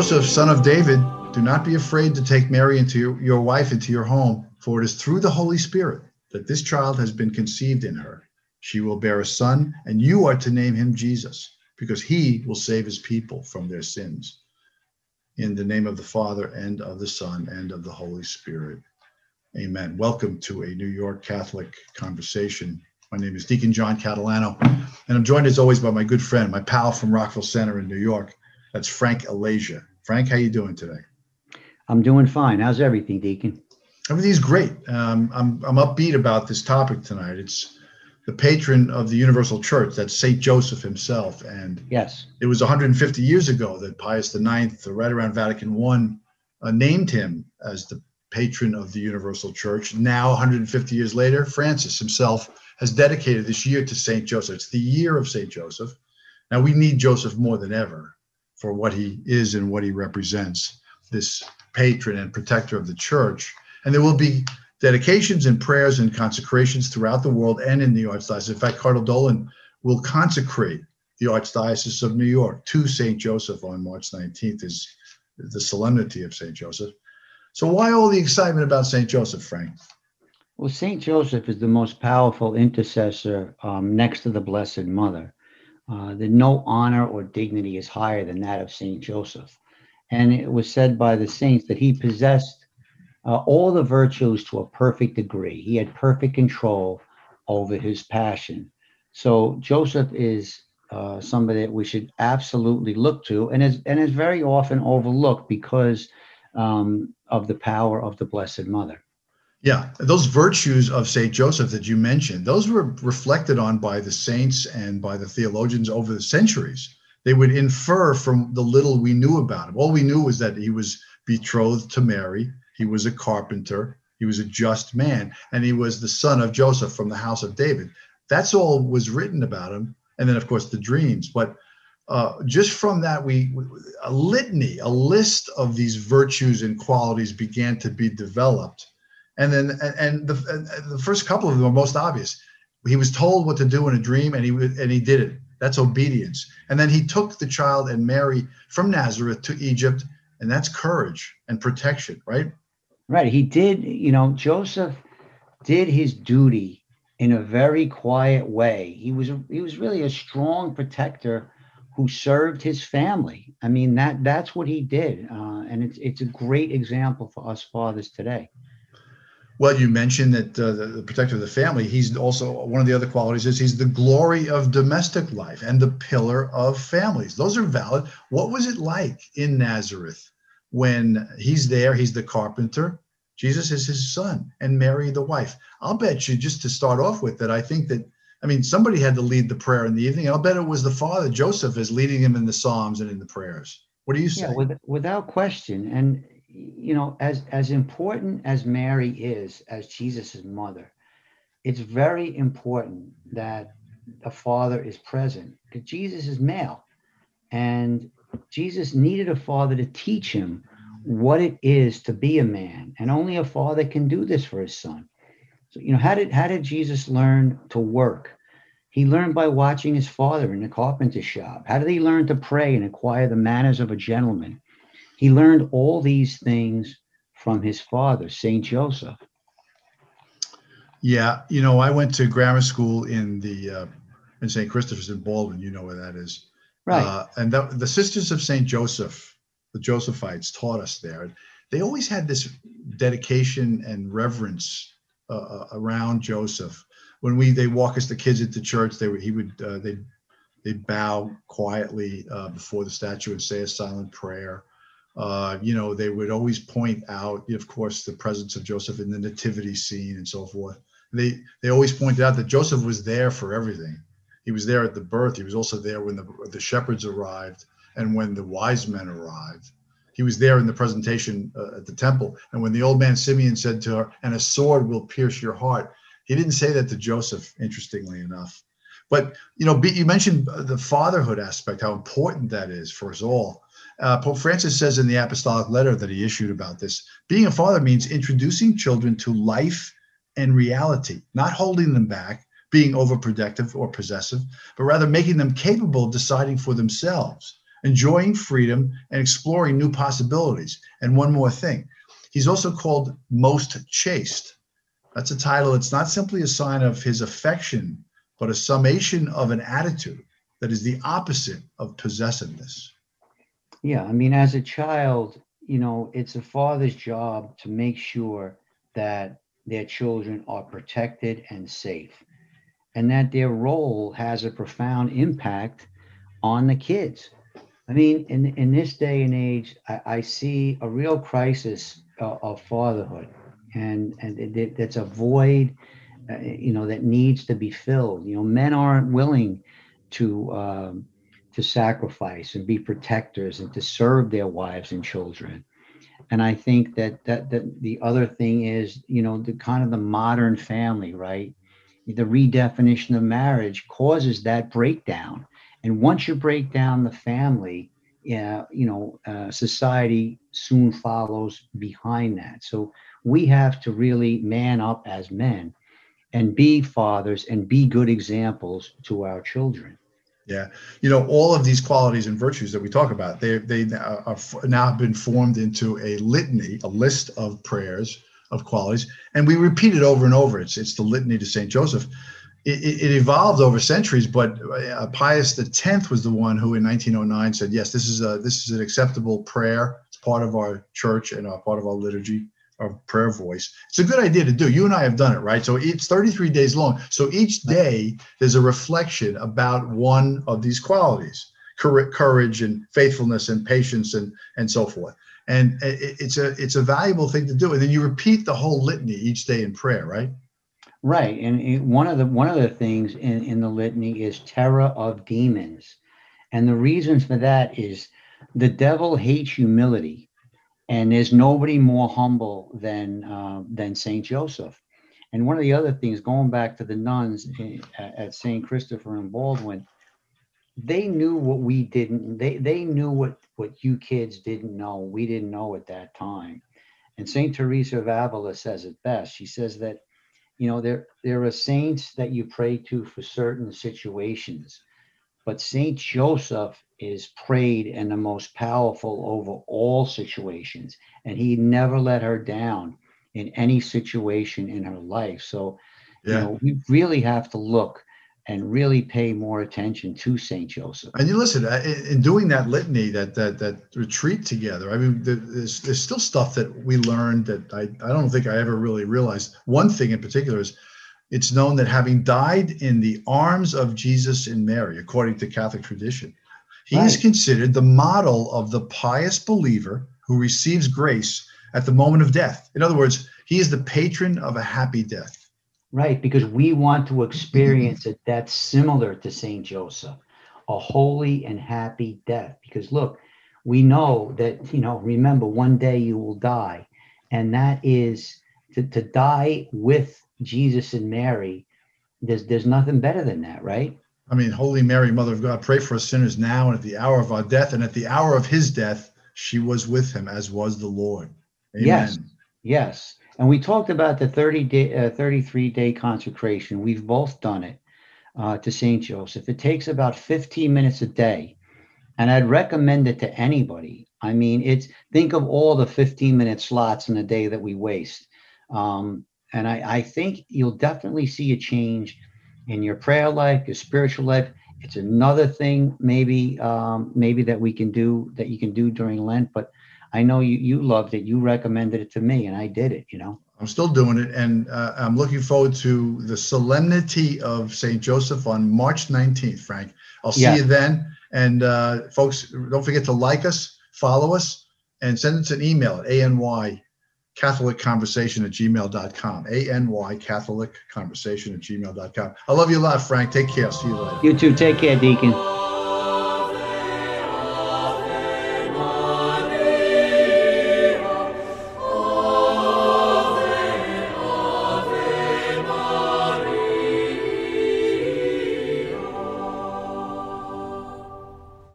Joseph, son of David, do not be afraid to take Mary into your, your wife into your home, for it is through the Holy Spirit that this child has been conceived in her. She will bear a son, and you are to name him Jesus, because he will save his people from their sins. In the name of the Father, and of the Son, and of the Holy Spirit. Amen. Welcome to a New York Catholic conversation. My name is Deacon John Catalano, and I'm joined as always by my good friend, my pal from Rockville Center in New York. That's Frank Alasia. Frank, how you doing today? I'm doing fine. How's everything, Deacon? Everything's great. Um, I'm I'm upbeat about this topic tonight. It's the patron of the Universal Church. That's Saint Joseph himself, and yes, it was 150 years ago that Pius IX, right around Vatican One, uh, named him as the patron of the Universal Church. Now, 150 years later, Francis himself has dedicated this year to Saint Joseph. It's the year of Saint Joseph. Now we need Joseph more than ever for what he is and what he represents. This patron and protector of the church. And there will be dedications and prayers and consecrations throughout the world and in the Archdiocese. In fact, Cardinal Dolan will consecrate the Archdiocese of New York to St. Joseph on March 19th, is the solemnity of St. Joseph. So, why all the excitement about St. Joseph, Frank? Well, St. Joseph is the most powerful intercessor um, next to the Blessed Mother. Uh, that no honor or dignity is higher than that of St. Joseph. And it was said by the saints that he possessed uh, all the virtues to a perfect degree. He had perfect control over his passion. So Joseph is uh, somebody that we should absolutely look to, and is and is very often overlooked because um, of the power of the Blessed Mother. Yeah, those virtues of Saint Joseph that you mentioned, those were reflected on by the saints and by the theologians over the centuries they would infer from the little we knew about him. All we knew was that he was betrothed to Mary, he was a carpenter, he was a just man, and he was the son of Joseph from the house of David. That's all was written about him. And then, of course, the dreams. But uh, just from that, we a litany, a list of these virtues and qualities began to be developed. And then, and, the, the first couple of them are most obvious. He was told what to do in a dream, and he and he did it that's obedience. And then he took the child and Mary from Nazareth to Egypt, and that's courage and protection, right? Right. He did, you know, Joseph did his duty in a very quiet way. He was he was really a strong protector who served his family. I mean that that's what he did, uh, and it's it's a great example for us fathers today. Well, you mentioned that uh, the, the, protector of the family. He's also one of the other qualities is he's the glory of domestic life and the pillar of families. Those are valid. What was it like in Nazareth when he's there? He's the carpenter. Jesus is his son, and Mary the wife. I'll bet you just to start off with that. I think that I mean somebody had to lead the prayer in the evening. I'll bet it was the father Joseph is leading him in the psalms and in the prayers. What do you say? Yeah, with, without question. And you know, as as important as Mary is as Jesus's mother, it's very important that a father is present because Jesus is male, and Jesus needed a father to teach him what it is to be a man, and only a father can do this for his son. So, you know, how did how did Jesus learn to work? He learned by watching his father in the carpenter shop. How did he learn to pray and acquire the manners of a gentleman? He learned all these things from his father, St. Joseph. Yeah, you know, I went to grammar school in the uh, in St. Christopher's in Baldwin. You know where that is, right? Uh, and the, the Sisters of St. Joseph, the Josephites, taught us there. They always had this dedication and reverence uh, uh around Joseph. When we they walk us the kids into church, they would he would uh, they they bow quietly uh, before the statue and say a silent prayer. Uh, you know, they would always point out, of course, the presence of Joseph in the nativity scene and so forth. They they always pointed out that Joseph was there for everything. He was there at the birth. He was also there when the the shepherds arrived and when the wise men arrived. He was there in the presentation uh, at the temple. And when the old man Simeon said to her, "And a sword will pierce your heart," he didn't say that to Joseph. Interestingly enough, but you know, you mentioned the fatherhood aspect, how important that is for us all uh, Pope Francis says in the apostolic letter that he issued about this being a father means introducing children to life and reality, not holding them back, being overprotective or possessive, but rather making them capable of deciding for themselves. enjoying freedom and exploring new possibilities. And one more thing, he's also called most chaste. That's a title. It's not simply a sign of his affection, but a summation of an attitude that is the opposite of possessiveness. Yeah, I mean, as a child, you know, it's a father's job to make sure that their children are protected and safe, and that their role has a profound impact on the kids. I mean, in, in this day and age, I, I see a real crisis uh, of fatherhood, and and it, it, a void, uh, you know, that needs to be filled. You know, men aren't willing to um, to sacrifice and be protectors and to serve their wives and children. And I think that that that the other thing is, you know, the kind of the modern family, right? The redefinition of marriage causes that breakdown. And once you break down the family, yeah, you know, uh, society soon follows behind that. So we have to really man up as men and be fathers and be good examples to our children. Yeah, you know, all of these qualities and virtues that we talk about, they they are now been formed into a litany, a list of prayers of qualities, and we repeat it over and over. It's it's the litany to Saint Joseph. It, it, evolved over centuries, but uh, Pius X was the one who, in 1909, said, "Yes, this is a this is an acceptable prayer. It's part of our church and part of our liturgy." Of prayer voice. It's a good idea to do. You and I have done it, right? So it's 33 days long. So each day there's a reflection about one of these qualities courage and faithfulness and patience and and so forth and it's a it's a valuable thing to do and then you repeat the whole litany each day in prayer right right and one of the one of the things in in the litany is terror of demons and the reasons for that is the devil hates humility and there's nobody more humble than uh, than Saint Joseph. And one of the other things, going back to the nuns at Saint Christopher and Baldwin, they knew what we didn't. They they knew what what you kids didn't know. We didn't know at that time. And Saint Teresa of Avila says it best. She says that, you know, there there are saints that you pray to for certain situations, but Saint Joseph is prayed and the most powerful over all situations. And he never let her down in any situation in her life. So, yeah. you know, we really have to look and really pay more attention to Saint Joseph. And you listen, in doing that litany, that that that retreat together. I mean, there's there's still stuff that we learned that I I don't think I ever really realized. One thing in particular is it's known that having died in the arms of Jesus and Mary, according to Catholic tradition, he right. is considered the model of the pious believer who receives grace at the moment of death. In other words, he is the patron of a happy death. Right, because we want to experience a death similar to St. Joseph, a holy and happy death. Because look, we know that, you know, remember, one day you will die. And that is to, to die with Jesus and Mary. There's, there's nothing better than that, right? I mean, Holy Mary, Mother of God, pray for us sinners now and at the hour of our death. And at the hour of his death, she was with him, as was the Lord. Amen. Yes. Yes. And we talked about the 30 day, uh, 33 day consecration. We've both done it uh, to St. Joseph. It takes about 15 minutes a day. And I'd recommend it to anybody. I mean, it's think of all the 15 minute slots in a day that we waste. Um, and I, I think you'll definitely see a change in your prayer life, your spiritual life. It's another thing maybe um, maybe that we can do that you can do during Lent. But I know you you loved it. You recommended it to me, and I did it. You know. I'm still doing it, and uh, I'm looking forward to the solemnity of Saint Joseph on March 19th. Frank, I'll see yeah. you then. And uh, folks, don't forget to like us, follow us, and send us an email at any Catholic conversation at gmail.com. A-N-Y Catholic conversation at gmail.com. I love you a lot, Frank. Take care. See you later. You too. Take care, Deacon.